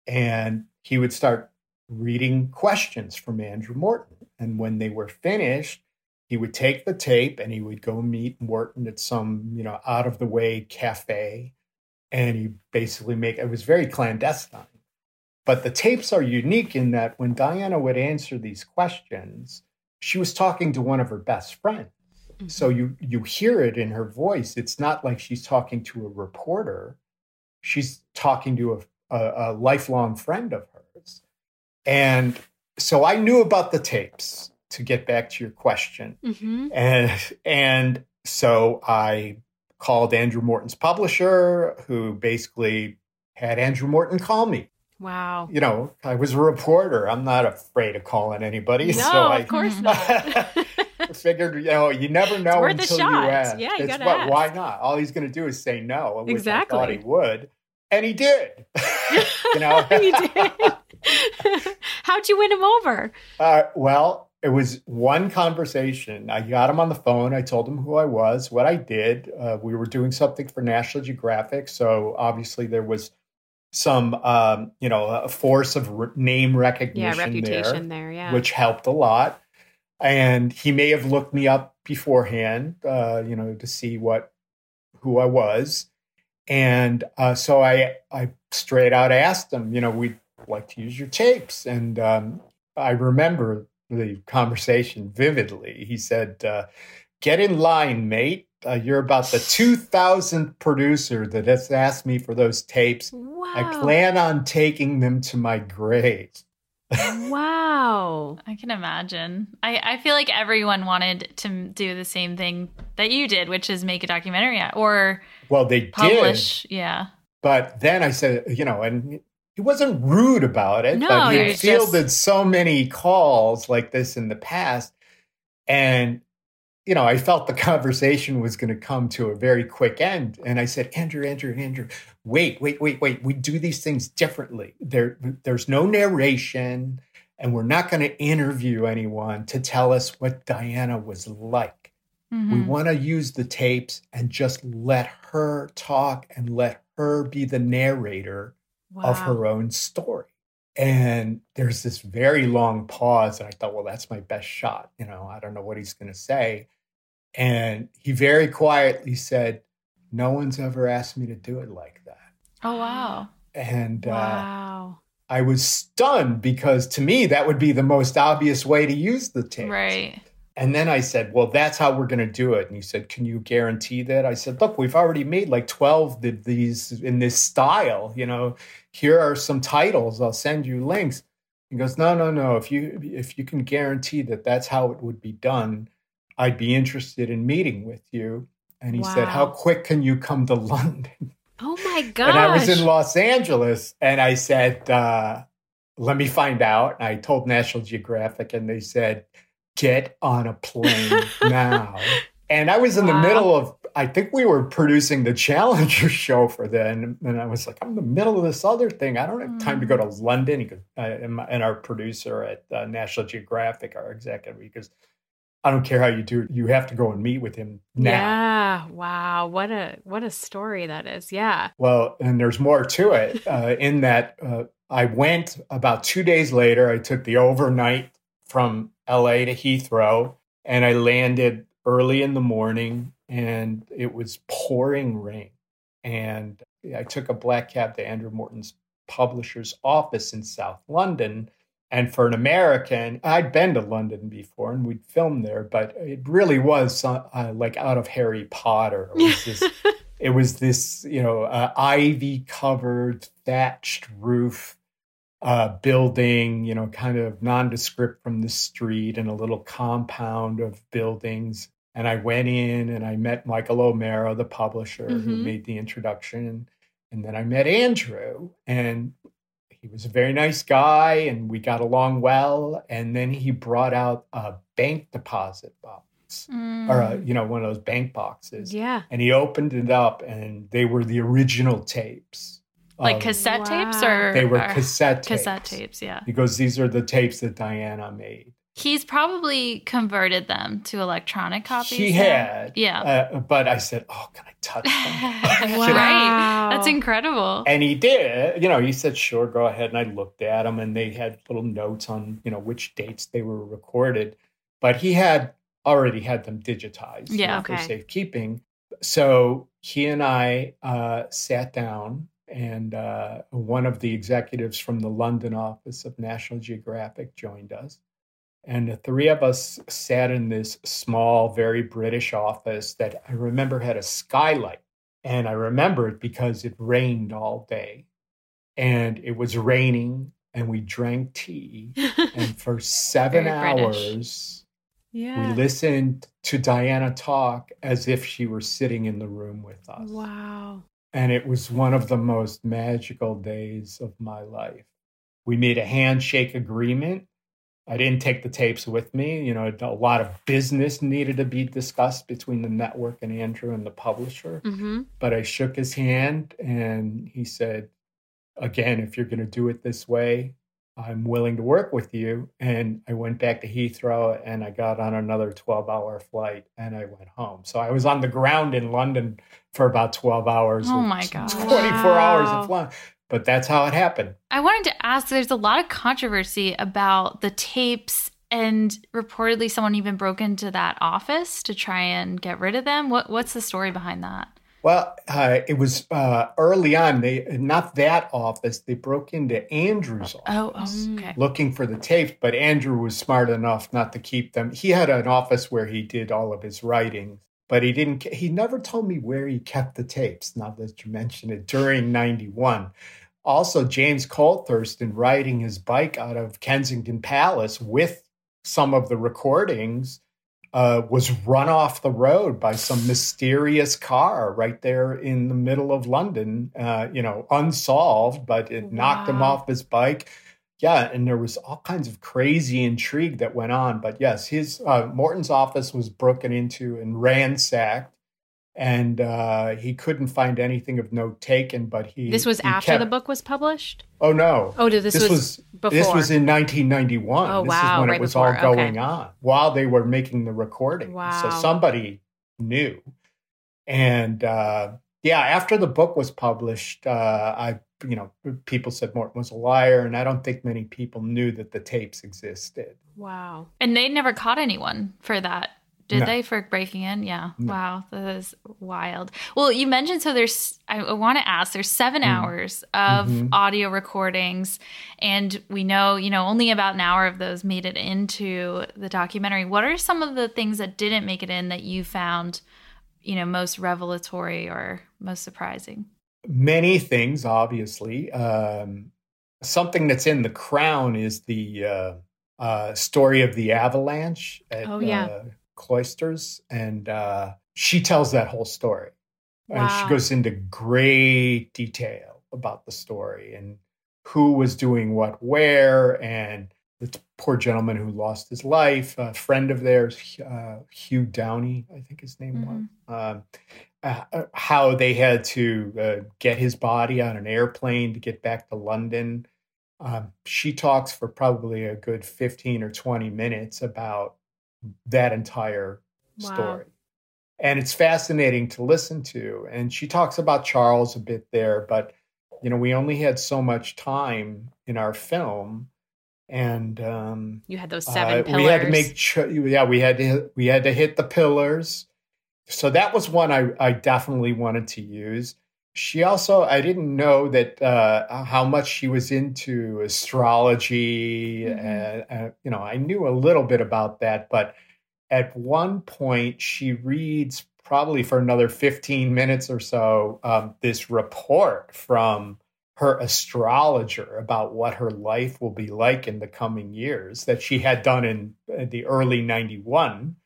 And he would start reading questions from Andrew Morton. And when they were finished, he would take the tape and he would go meet Morton at some, you know, out of the way cafe. And he basically make it was very clandestine. But the tapes are unique in that when Diana would answer these questions, she was talking to one of her best friends. Mm-hmm. So you you hear it in her voice. It's not like she's talking to a reporter. She's talking to a, a, a lifelong friend of hers. And so I knew about the tapes to get back to your question. hmm And and so I called Andrew Morton's publisher, who basically had Andrew Morton call me. Wow. You know, I was a reporter. I'm not afraid of calling anybody. No, so I, of course not. I figured, you know, you never know until you ask. Yeah, you It's gotta what- ask. Why not? All he's going to do is say no, which I thought he would, and he did. you know, you did. How'd you win him over? Uh, well, it was one conversation. I got him on the phone. I told him who I was, what I did. Uh, we were doing something for National Geographic, so obviously there was some, um, you know, a force of re- name Yeah, recognition reputation there, there. Yeah. which helped a lot. And he may have looked me up beforehand, uh, you know, to see what who I was. And uh, so I, I straight out asked them, you know, we'd like to use your tapes. And um, I remember the conversation vividly. He said, uh, Get in line, mate. Uh, you're about the 2000th producer that has asked me for those tapes. wow. I plan on taking them to my grave. wow. I can imagine. I, I feel like everyone wanted to do the same thing that you did, which is make a documentary or Well, they did. publish. Yeah. But then I said, you know, and he wasn't rude about it, No, but he fielded so many calls like this in the past. And, you know, I felt the conversation was going to come to a very quick end. And I said, Andrew, Andrew, Andrew, wait, wait, wait, wait. We do these things differently. There, there's no narration, and we're not going to interview anyone to tell us what Diana was like. We Mhm. want to use the tapes and just let her talk and let her be the narrator Wow. of her own story. And there's this very long pause. And I thought, well, that's my best shot. You know, I don't know what he's going to say. And he very quietly said, No one's ever asked me to do it like that. Oh, wow. And uh, Wow. I was stunned because to me, that would be the most obvious way to use the tape. Right. And then I said, Well, that's how we're going to do it. And he said, Can you guarantee that? I said, Look, we've already made like 12 of these in this style. You know, here are some titles. I'll send you links. He goes, No, no, no. If you if you can guarantee that that's how it would be done, I'd be interested in meeting with you. And he said, How quick can you come to London? Oh my God. And I was in Los Angeles and I said, uh, let me find out. And I told National Geographic and they said, get on a plane now. And I was in the Wow. middle of, I think we were producing the Challenger show for then. And I was like, I'm in the middle of this other thing. I don't have time to go to London. He goes, uh, and, my, and our producer at uh, National Geographic, our executive, he goes, I don't care how you do it. You have to go and meet with him now. Yeah. Wow. What a what a story that is. Yeah. Well, and there's more to it uh, in that uh, I went about two days later. I took the overnight from LA to Heathrow and I landed early in the morning and it was pouring rain. And I took a black cab to Andrew Morton's publisher's office in South London. And for an American, I'd been to London before and we'd filmed there, but it really was uh, uh, like out of Harry Potter. It was this it was this you know uh, ivy covered thatched roof uh, building you know kind of nondescript from the street and a little compound of buildings. And i went in and i met michael o'mara the publisher who Mhm. made the introduction. And then i met andrew and he was a very nice guy and we got along well. And then he brought out a bank deposit box or a, you know one of those bank boxes. Yeah. and he opened it up and they were the original tapes Like of- cassette tapes or they were or cassette tapes cassette tapes, yeah. because these are the tapes that diana made He's probably converted them to electronic copies. he had Yeah. uh, but i said oh can i touch them Wow. Right. That's incredible. and he did you know he said sure go ahead and i looked at them and they had little notes on you know which dates they were recorded but he had already had them digitized you Yeah. know, for Okay. safekeeping so he and i uh, sat down and uh, one of the executives from the london office of national geographic joined us and the three of us sat in this small very british office that i remember had a skylight and I remember it because it rained all day. And it was raining, and we drank tea. And for seven hours, yeah. we listened to Diana talk as if she were sitting in the room with us. Wow. And it was one of the most magical days of my life. We made a handshake agreement I didn't take the tapes with me. You know, a lot of business needed to be discussed between the network and Andrew and the publisher. Mm-hmm. But I shook his hand and he said, again, if you're going to do it this way, I'm willing to work with you. And I went back to Heathrow and I got on another 12 hour flight and I went home. So I was on the ground in London for about 12 hours. Oh my God. 24 hours of flying. But that's how it happened. I wanted to ask there's a lot of controversy about the tapes and reportedly someone even broke into that office to try and get rid of them. What what's the story behind that? Well, uh, it was uh, early on. They not that office. They broke into Andrew's office. Oh, oh okay. looking for the tapes, but Andrew was smart enough not to keep them. He had an office where he did all of his writing, but he didn't. He never told me where he kept the tapes. Now that you mention it, during '91. Also, James Colthurston riding his bike out of Kensington Palace with some of the recordings uh, was run off the road by some mysterious car right there in the middle of London. Uh, you know, unsolved, but it knocked him off his bike. Yeah, and there was all kinds of crazy intrigue that went on. But yes, his uh, Morton's office was broken into and ransacked, and uh, he couldn't find anything of note taken. But he This was he after kept- the book was published. Oh no! Oh, did this, this was, was before? this was in 1991. Oh, this wow, is when right it was before, all okay. going on while they were making the recording. Wow. So somebody knew, and uh, yeah, after the book was published, uh, I you know people said Morton was a liar, and I don't think many people knew that the tapes existed. wow. And they never caught anyone for that. Did No. they for breaking in? Yeah. No. Wow, that is wild. Well, you mentioned so there's I, want to ask there's 7 Mm. hours of Mhm. audio recordings and we know, you know, only about an hour of those made it into the documentary. What are some of the things that didn't make it in that you found, you know, most revelatory or most surprising? Many things, obviously. Um, something that's in the Crown is the uh, uh, story of the avalanche at Oh, yeah. uh, Klosters, and uh, she tells that whole story. And she goes into great detail about the story and who was doing what where, and the poor gentleman who lost his life, a friend of theirs, uh, Hugh Downey, I think his name was. Um, uh, how they had to uh, get his body on an airplane to get back to London. Um, she talks for probably a good 15 or 20 minutes about that entire Wow. story. And it's fascinating to listen to. And she talks about Charles a bit there, but you know, we only had so much time in our film. And um, You had those seven uh, pillars. We had to make sure, yeah, we had to we had to hit the pillars. So that was one I, I definitely wanted to use. She also, I didn't know that uh, how much she was into astrology, Mhm. and, and you know, I knew a little bit about that, but at one point she reads probably for another 15 minutes or so um, this report from her astrologer about what her life will be like in the coming years that she had done in uh, the early 91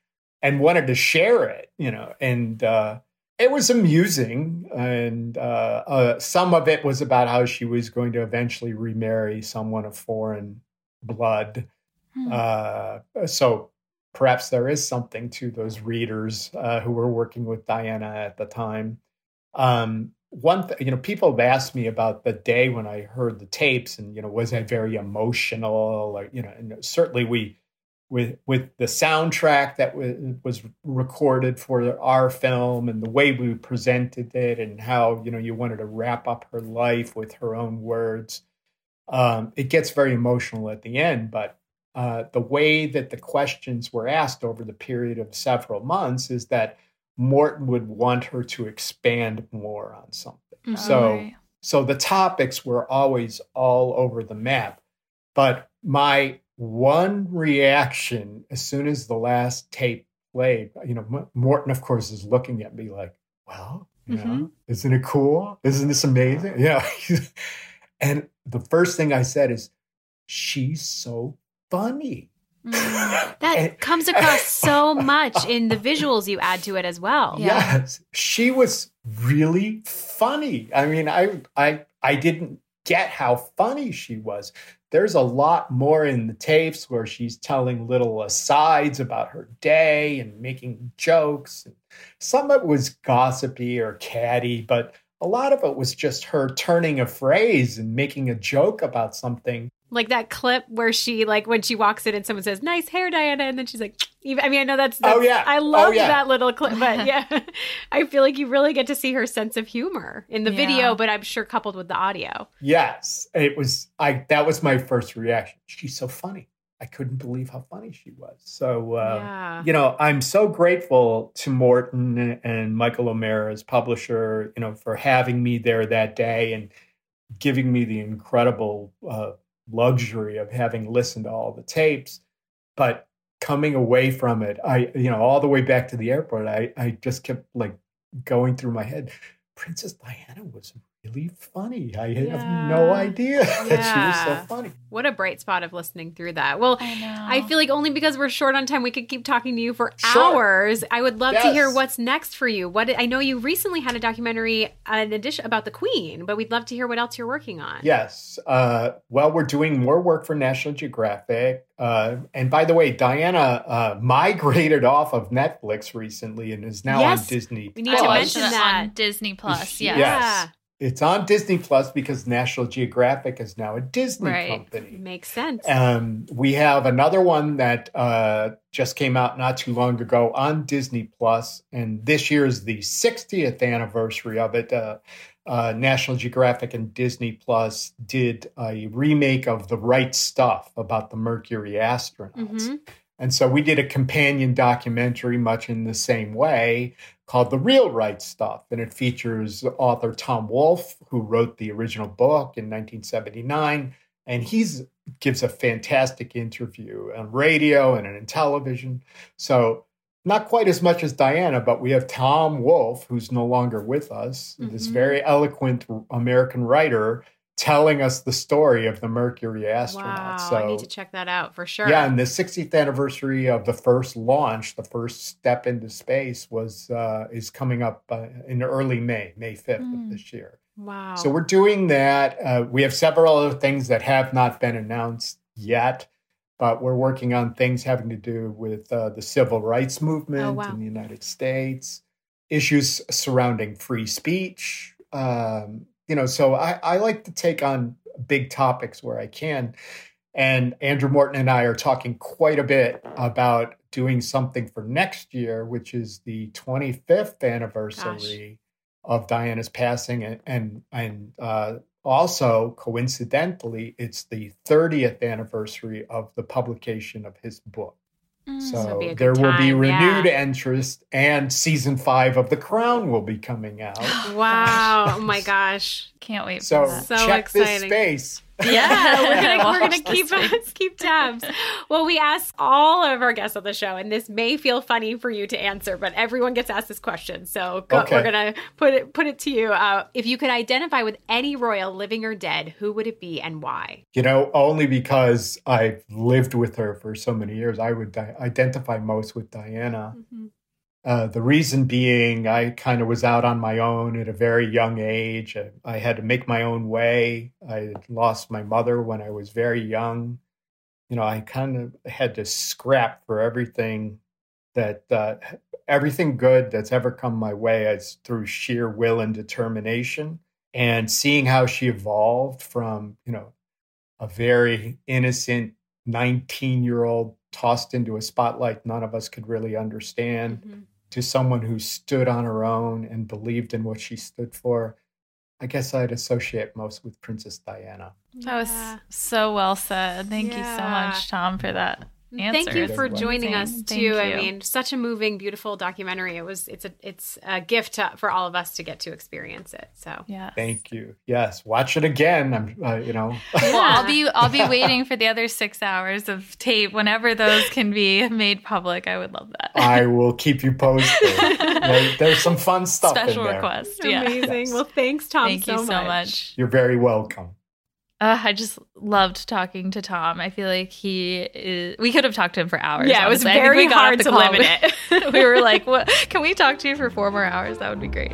and wanted to share it you know and uh, it was amusing and uh, uh, some of it was about how she was going to eventually remarry someone of foreign blood Hmm. uh, so perhaps there is something to those readers uh, who were working with Diana at the time. Um, one, th- you know, people have asked me about the day when I heard the tapes, and you know, was I very emotional? Or you know, and certainly we, with with the soundtrack that w- was recorded for our film, and the way we presented it, and how you know you wanted to wrap up her life with her own words. Um, it gets very emotional at the end, but uh, the way that the questions were asked over the period of several months is that Morton would want her to expand more on something. Mhm. So, Right. so the topics were always all over the map. But my one reaction as soon as the last tape played, you know, M- Morton, of course, is looking at me like, well, you know, Mhm. isn't it cool? Isn't this amazing? Yeah. and the first thing I said is, she's so funny. Mm. that And- comes across so much in the visuals you add to it as well. Yeah. Yes, she was really funny. I mean, I I I didn't get how funny she was. There's a lot more in the tapes where she's telling little asides about her day and making jokes. Some of it was gossipy or catty, but a lot of it was just her turning a phrase and making a joke about something. Like that clip where she, like, when she walks in and someone says, "Nice hair, Diana," and then she's like, "I mean, I know that's, oh, that's Oh, yeah. I Oh, love yeah. that little clip, but yeah, I feel like you really get to see her sense of humor in the Yeah. video, but I'm sure coupled with the audio. Yes, it was I that was my first reaction. She's so funny. I couldn't believe how funny she was. So uh, yeah, you know, I'm so grateful to Morton and Michael O'Mara's publisher, you know, for having me there that day and giving me the incredible uh, luxury of having listened to all the tapes. But coming away from it, I, you know, all the way back to the airport, I, I just kept like going through my head. Princess Diana was really funny. I have no Yeah. idea that she was so funny. what a bright spot of listening through that. Well, I. I feel like only because we're short on time, we could keep talking to you for Sure. hours. I would love to hear what's next for you. What I know you recently had a documentary, in addition about the Queen, but we'd love to hear what else you're working on. Yes. Uh, well, we're doing more work for National Geographic. Uh, and by the way, Diana uh, migrated off of Netflix recently and is now Yes. on Disney. We need I to mention that. on Disney Plus. Yeah. Yes. Yes. It's on Disney Plus because National Geographic is now a Disney Right. company. Makes sense. Um, we have another one that uh, just came out not too long ago on Disney Plus, and this year is the 60th anniversary of it. Uh, uh, National Geographic and Disney Plus did a remake of The Right Stuff about the Mercury astronauts. Mhm. And so we did a companion documentary, much in the same way, called The Real Right Stuff. And it features author Tom Wolfe, who wrote the original book in 1979. And he's gives a fantastic interview on radio and in television. So not quite as much as Diana, but we have Tom Wolfe, who's no longer with us, this Mhm. very eloquent American writer telling us the story of the Mercury astronauts. Wow, so I need to check that out for sure. yeah, and the 60th anniversary of the first launch, the first step into space, was uh, is coming up uh, in early May, May 5th Mm. of this year. wow. So we're doing that. Uh, we have several other things that have not been announced yet, but we're working on things having to do with uh, the civil rights movement Oh, wow. in the United States, issues surrounding free speech. Um, you know, so I, I like to take on big topics where I can. And Andrew Morton and I are talking quite a bit about doing something for next year, which is the 25th anniversary of Diana's passing, and and, and uh, also coincidentally, it's the 30th anniversary of the publication of his book. Mm. So it'll So be a good there will be renewed yeah. interest, and season five of The Crown will be coming out. wow. Oh my gosh. Can't wait So, for that. So check this space. Yeah, we're gonna we're gonna keep us keep tabs. Well, we ask all of our guests on the show, and this may feel funny for you to answer, but everyone gets asked this question, so go, Okay. we're gonna put it put it to you. Uh, if you could identify with any royal, living or dead, who would it be and why? You know, only because I've lived with her for so many years, I would di- identify most with Diana. Uh, the reason being, I kind of was out on my own at a very young age. I, I had to make my own way. I lost my mother when I was very young. You know, I kind of had to scrap for everything that, uh, everything good that's ever come my way is through sheer will and determination. And seeing how she evolved from, you know, a very innocent 19 year old tossed into a spotlight none of us could really understand Mm-hmm. To someone who stood on her own and believed in what she stood for. I guess I'd associate most with Princess Diana. That was so well said. Thank you so much, Tom, for that answer. Thank you for It's joining us amazing. too. Thank I mean, such a moving, beautiful documentary. It was. It's a. It's a gift to, for all of us to get to experience it. So Yeah. Thank you. Yes, watch it again. I'm, uh, you know, Well, I'll be I'll be waiting for the other six hours of tape whenever those can be made public. I would love that. I will keep you posted. There- there's some fun stuff Special in there. request. Yeah. amazing. Well, thanks, Tom. Thank so you so much. You're very welcome. Uh, I just loved talking to Tom. I feel like he is. We could have talked to him for hours. Yeah, it was honestly. I think very we got off hard to call. limit it. we were like, "What? Can we talk to you for four more hours? That would be great."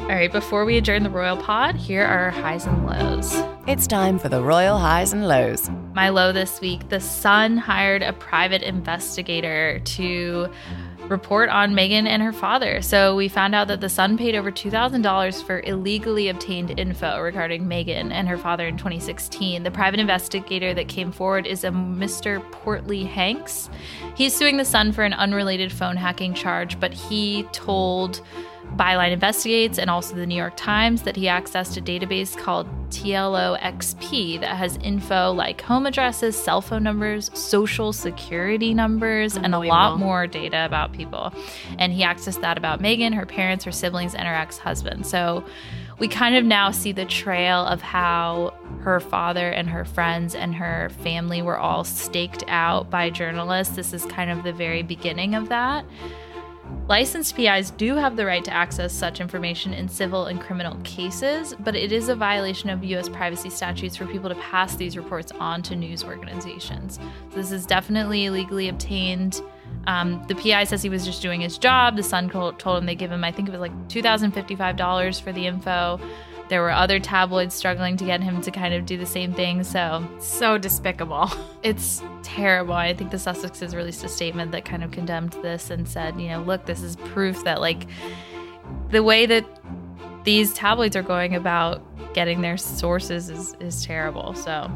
All right, before we adjourn the royal pod, here are our highs and lows. It's time for the royal highs and lows. My low this week The Sun hired a private investigator to report on Meghan and her father. So we found out that the Sun paid over $2,000 for illegally obtained info regarding Meghan and her father in 2016. The private investigator that came forward is a Mr. Portley Hanks. He's suing the Sun for an unrelated phone hacking charge, but he told Byline Investigates and also the New York Times that he accessed a database called TLOXP that has info like home addresses, cell phone numbers, social security numbers, and a lot more data about people. And he accessed that about Meghan, her parents, her siblings, and her ex husband. So we kind of now see the trail of how her father and her friends and her family were all staked out by journalists. This is kind of the very beginning of that. Licensed PIs do have the right to access such information in civil and criminal cases, but it is a violation of US privacy statutes for people to pass these reports on to news organizations. So this is definitely illegally obtained. Um, the PI says he was just doing his job. The Sun told him they give him, I think it was like $2,055 for the info. There were other tabloids struggling to get him to kind of do the same thing. So, so despicable. It's terrible. I think the Sussexes released a statement that kind of condemned this and said, you know, look, this is proof that, like, the way that these tabloids are going about getting their sources is, is terrible. So,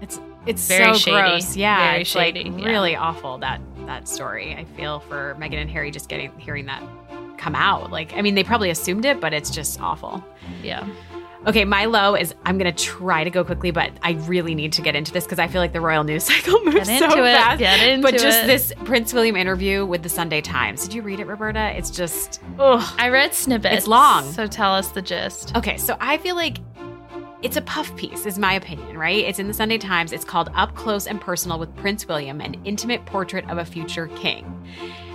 it's it's very so shady. gross. Yeah, Very it's shady, like yeah. really awful that that story. I feel for Meghan and Harry just getting hearing that come out. Like, I mean, they probably assumed it, but it's just awful. Yeah. Okay, my low is I'm gonna try to go quickly, but I really need to get into this because I feel like the royal news cycle moves so it. fast. Get into but just it. this Prince William interview with the Sunday Times. Did you read it, Roberta? It's just ugh. I read snippets. It's long. So tell us the gist. Okay, so I feel like it's a puff piece, is my opinion, right? It's in the Sunday Times. It's called Up Close and Personal with Prince William, an intimate portrait of a future king.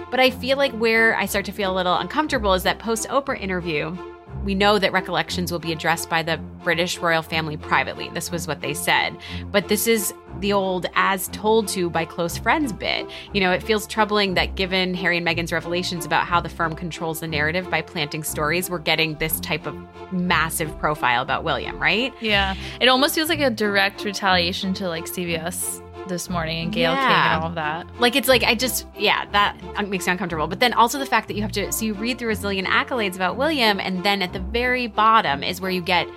But I feel like where I start to feel a little uncomfortable is that post Oprah interview, we know that recollections will be addressed by the British royal family privately. This was what they said. But this is the old as told to by close friends bit. You know, it feels troubling that given Harry and Meghan's revelations about how the firm controls the narrative by planting stories, we're getting this type of massive profile about William, right? Yeah. It almost feels like a direct retaliation to like CBS this morning and Gail King Yeah. and all of that. Like it's like I just yeah that makes me uncomfortable. But then also the fact that you have to so you read through a zillion accolades about William, and then at the very bottom is where you get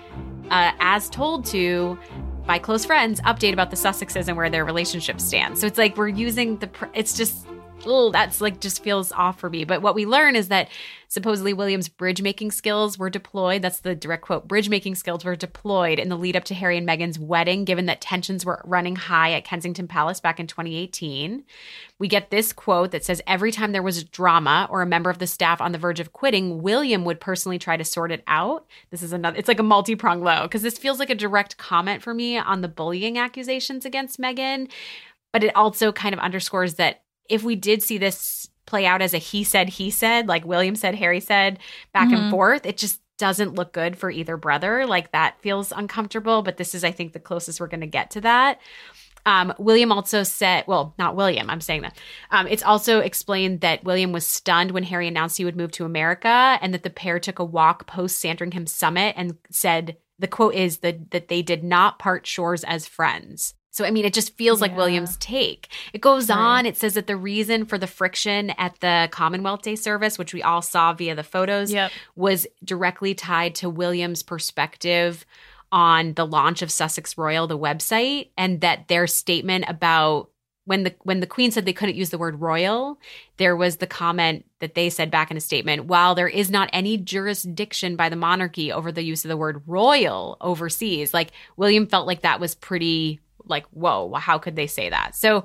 uh, as told to by close friends update about the Sussexes and where their relationship stands. So it's like we're using the pr- it's just. Oh, that's like just feels off for me. But what we learn is that supposedly William's bridge making skills were deployed. That's the direct quote. Bridge making skills were deployed in the lead up to Harry and Meghan's wedding, given that tensions were running high at Kensington Palace back in 2018. We get this quote that says every time there was drama or a member of the staff on the verge of quitting, William would personally try to sort it out. This is another, it's like a multi pronged low because this feels like a direct comment for me on the bullying accusations against Meghan. But it also kind of underscores that if we did see this play out as a he said, he said, like William said, Harry said, back and Mhm. forth, it just doesn't look good for either brother. Like that feels uncomfortable. But this is, I think, the closest we're going to get to that. Um, William also said, well, not William, I'm saying that. Um, it's also explained that William was stunned when Harry announced he would move to America and that the pair took a walk post Sandringham Summit and said, the quote is that, that they did not part shores as friends. So, I mean, it just feels like William's take. It goes Right. on. It says that the reason for the friction at the Commonwealth Day service, which we all saw via the photos, Yep. was directly tied to William's perspective on the launch of Sussex Royal, the website, and that their statement about when the when the Queen said they couldn't use the word royal, there was the comment that they said back in a statement, while there is not any jurisdiction by the monarchy over the use of the word royal overseas, like William felt like that was pretty like, whoa, how could they say that? So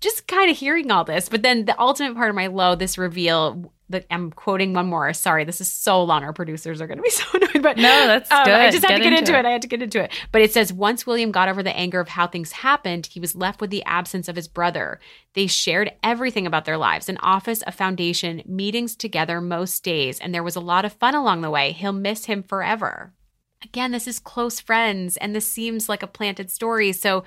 just kind of hearing all this, but then the ultimate part of my low, this reveal that I'm quoting one more. Sorry, this is so long. Our producers are going to be so annoyed, but No, that's um, I just had Get to get into into it. it. I had to get into it. But it says once William got over the anger of how things happened, he was left with the absence of his brother. They shared everything about their lives an office, a foundation, meetings together most days, and there was a lot of fun along the way. He'll miss him forever. Again, this is close friends, and this seems like a planted story. So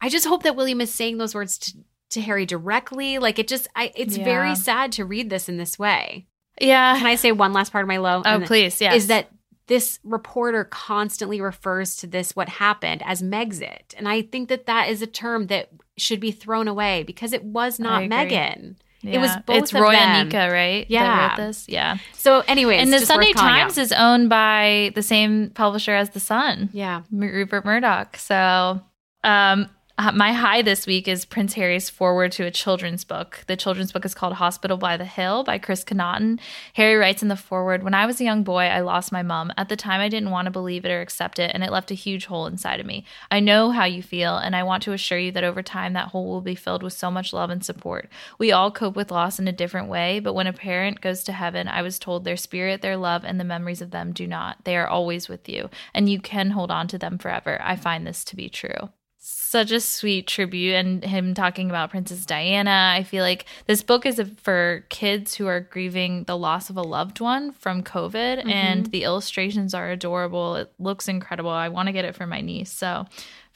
I just hope that William is saying those words to, to Harry directly. Like it just, I, it's Yeah. very sad to read this in this way. Yeah. Can I say one last part of my low? Oh, please. Yes. Is that this reporter constantly refers to this what happened as Megxit, and I think that that is a term that should be thrown away because it was not agree. Meghan. It was both It's of Roy them. and Nika, right? that Yeah. wrote this. Yeah. So, anyways, and the Sunday Times out. is owned by the same publisher as the Sun. yeah. M- Rupert Murdoch. So, um, uh, my high this week is Prince Harry's foreword to a children's book. The children's book is called Hospital by the Hill by Chris Connaughton. Harry writes in the foreword When I was a young boy, I lost my mom. At the time, I didn't want to believe it or accept it, and it left a huge hole inside of me. I know how you feel, and I want to assure you that over time, that hole will be filled with so much love and support. We all cope with loss in a different way, but when a parent goes to heaven, I was told their spirit, their love, and the memories of them do not. They are always with you, and you can hold on to them forever. I find this to be true such a sweet tribute and him talking about Princess Diana. I feel like this book is for kids who are grieving the loss of a loved one from COVID and mm-hmm. the illustrations are adorable. It looks incredible. I want to get it for my niece. So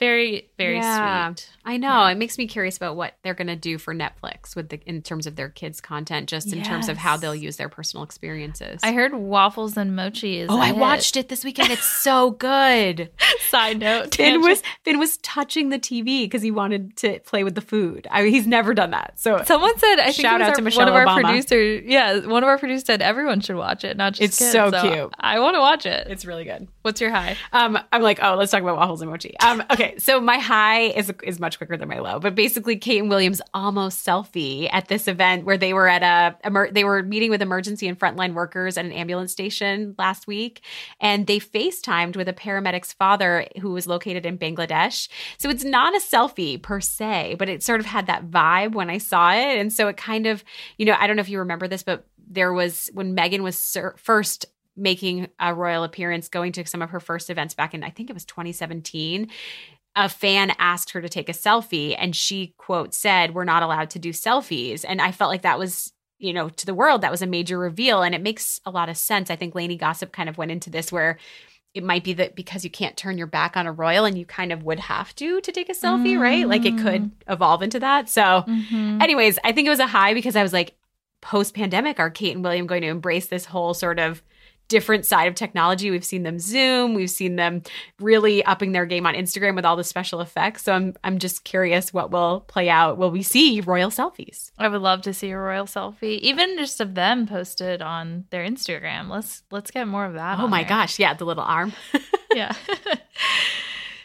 very very Yeah. sweet. I know. It makes me curious about what they're going to do for Netflix with the in terms of their kids' content, just in terms of how they'll use their personal experiences. I heard waffles and mochi is Oh, I I watched it this weekend. It's so good. Side note. Finn was Finn was touching the TV because he wanted to play with the food. I, he's never done that. So Someone said, I think Shout it was out our- to Michelle one of our Obama. producers. Yeah, one of our producers said everyone should watch it, not just It's kids. so cute. I want to watch it. it's really good. What's your high? Um, I'm like, oh, let's talk about waffles and mochi. Um, okay, so my high is is much quicker than my low, but basically, Kate and Williams almost selfie at this event where they were at a emer- they were meeting with emergency and frontline workers at an ambulance station last week, and they FaceTimed with a paramedic's father who was located in Bangladesh. So it's not a selfie per se, but it sort of had that vibe when I saw it, and so it kind of, you know, I don't know if you remember this, but there was when Meghan was first making a royal appearance, going to some of her first events back in, I think it was 2017. A fan asked her to take a selfie, and she, quote, said, We're not allowed to do selfies. And I felt like that was, you know, to the world, that was a major reveal. And it makes a lot of sense. I think Lainey Gossip kind of went into this where it might be that because you can't turn your back on a royal and you kind of would have to to take a selfie, right? Like it could mm. evolve into that. So, mm-hmm. anyways, I think it was a high because I was like, post pandemic, are Kate and William going to embrace this whole sort of different side of technology? We've seen them Zoom, we've seen them really upping their game on Instagram with all the special effects. So I'm I'm just curious what will play out. Will we see royal selfies? I would love to see a royal selfie, even just of them posted on their Instagram. Let's let's get more of that. Oh my there. gosh, yeah, the little arm. yeah.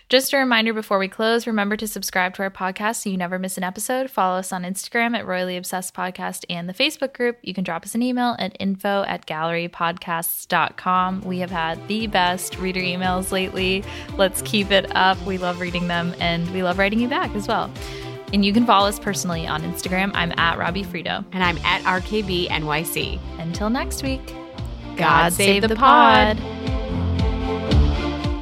Just a reminder before we close, remember to subscribe to our podcast so you never miss an episode. Follow us on Instagram at Royally Obsessed Podcast and the Facebook group. You can drop us an email at info at gallerypodcasts.com. We have had the best reader emails lately. Let's keep it up. We love reading them and we love writing you back as well. And you can follow us personally on Instagram. I'm at Robbie Fiorito. and I'm at RKB NYC. Until next week, God save the pod.